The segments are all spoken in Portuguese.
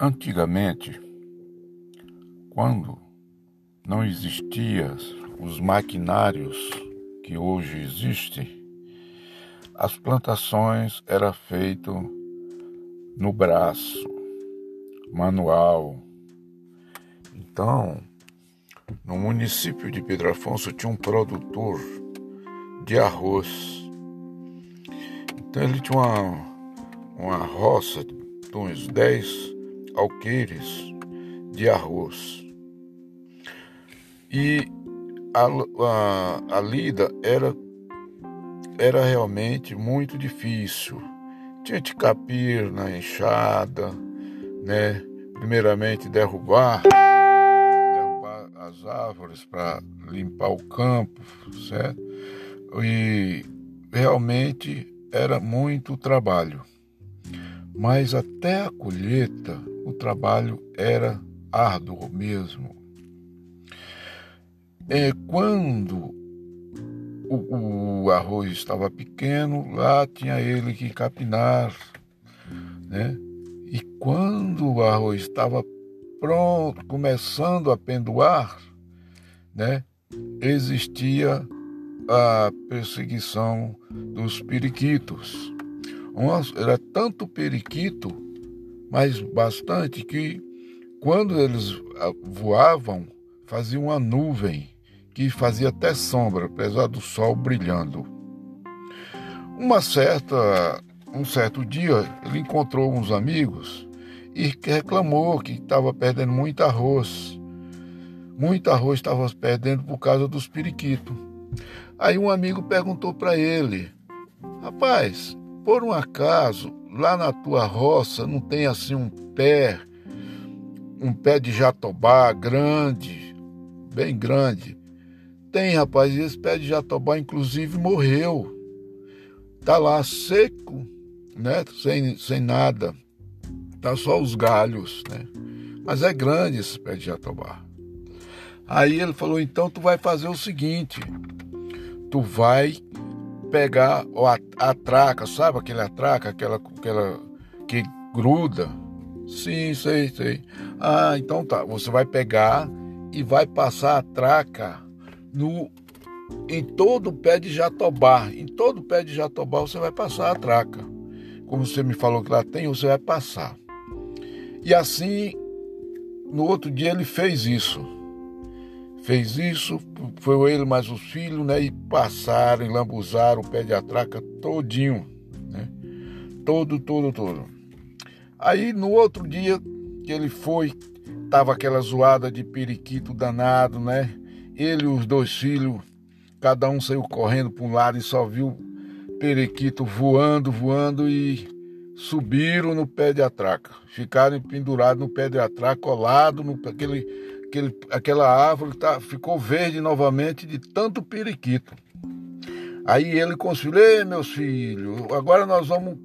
Antigamente, quando não existiam os maquinários que hoje existem, as plantações eram feitas no braço, manual. Então, no município de Pedro Afonso tinha um produtor de arroz. Então ele tinha uma, uma roça de uns 10 alqueires de arroz. E a, a, a lida era, era realmente muito difícil. Tinha de capir na enxada, né? primeiramente derrubar, derrubar as árvores para limpar o campo, certo? E realmente era muito trabalho. Mas até a colheita o trabalho era árduo mesmo. É, quando o, o arroz estava pequeno, lá tinha ele que capinar, né? E quando o arroz estava pronto, começando a pendoar, né? Existia a perseguição dos periquitos. Era tanto periquito, mas bastante, que quando eles ah, voavam, fazia uma nuvem que fazia até sombra, apesar do sol brilhando. Uma certa, um certo dia, ele encontrou uns amigos e reclamou que estava perdendo muito arroz. Muito arroz estava perdendo por causa dos periquitos. Aí um amigo perguntou para ele: Rapaz, por um acaso, lá na tua roça não tem assim um pé, um pé de jatobá grande, bem grande. Tem, rapaz, esse pé de jatobá, inclusive, morreu. Tá lá seco, né? Sem, sem nada. Tá só os galhos, né? Mas é grande esse pé de jatobá. Aí ele falou: então tu vai fazer o seguinte: tu vai pegar a, a traca, sabe aquele atraca, aquela, aquela que gruda? Sim, sei, sei. Ah, então tá. Você vai pegar e vai passar a traca no em todo o pé de jatobá. Em todo o pé de jatobá você vai passar a traca. Como você me falou que lá tem, você vai passar. E assim, no outro dia ele fez isso. Fez isso, foi ele mais os filhos, né? E passaram, lambuzaram o pé de atraca todinho, né? Todo, todo, todo. Aí no outro dia que ele foi Tava aquela zoada de periquito danado, né? Ele e os dois filhos, cada um saiu correndo para um lado e só viu periquito voando, voando e subiram no pé de atraca. Ficaram pendurados no pé de atraca, colado no aquele, aquele, aquela árvore tá, ficou verde novamente de tanto periquito. Aí ele com os filhos, meus filhos, agora nós vamos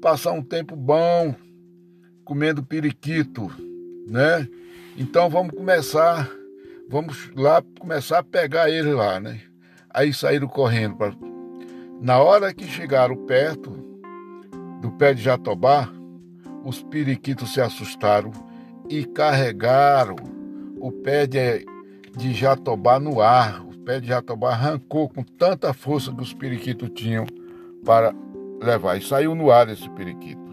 passar um tempo bom comendo periquito, né? Então vamos começar, vamos lá começar a pegar ele lá, né? Aí saíram correndo. Pra... Na hora que chegaram perto do pé de jatobá, os periquitos se assustaram e carregaram o pé de, de jatobá no ar. O pé de jatobá arrancou com tanta força que os periquitos tinham para levar. E saiu no ar esse periquito.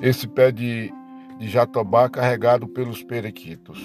Esse pé de de jatobá carregado pelos periquitos.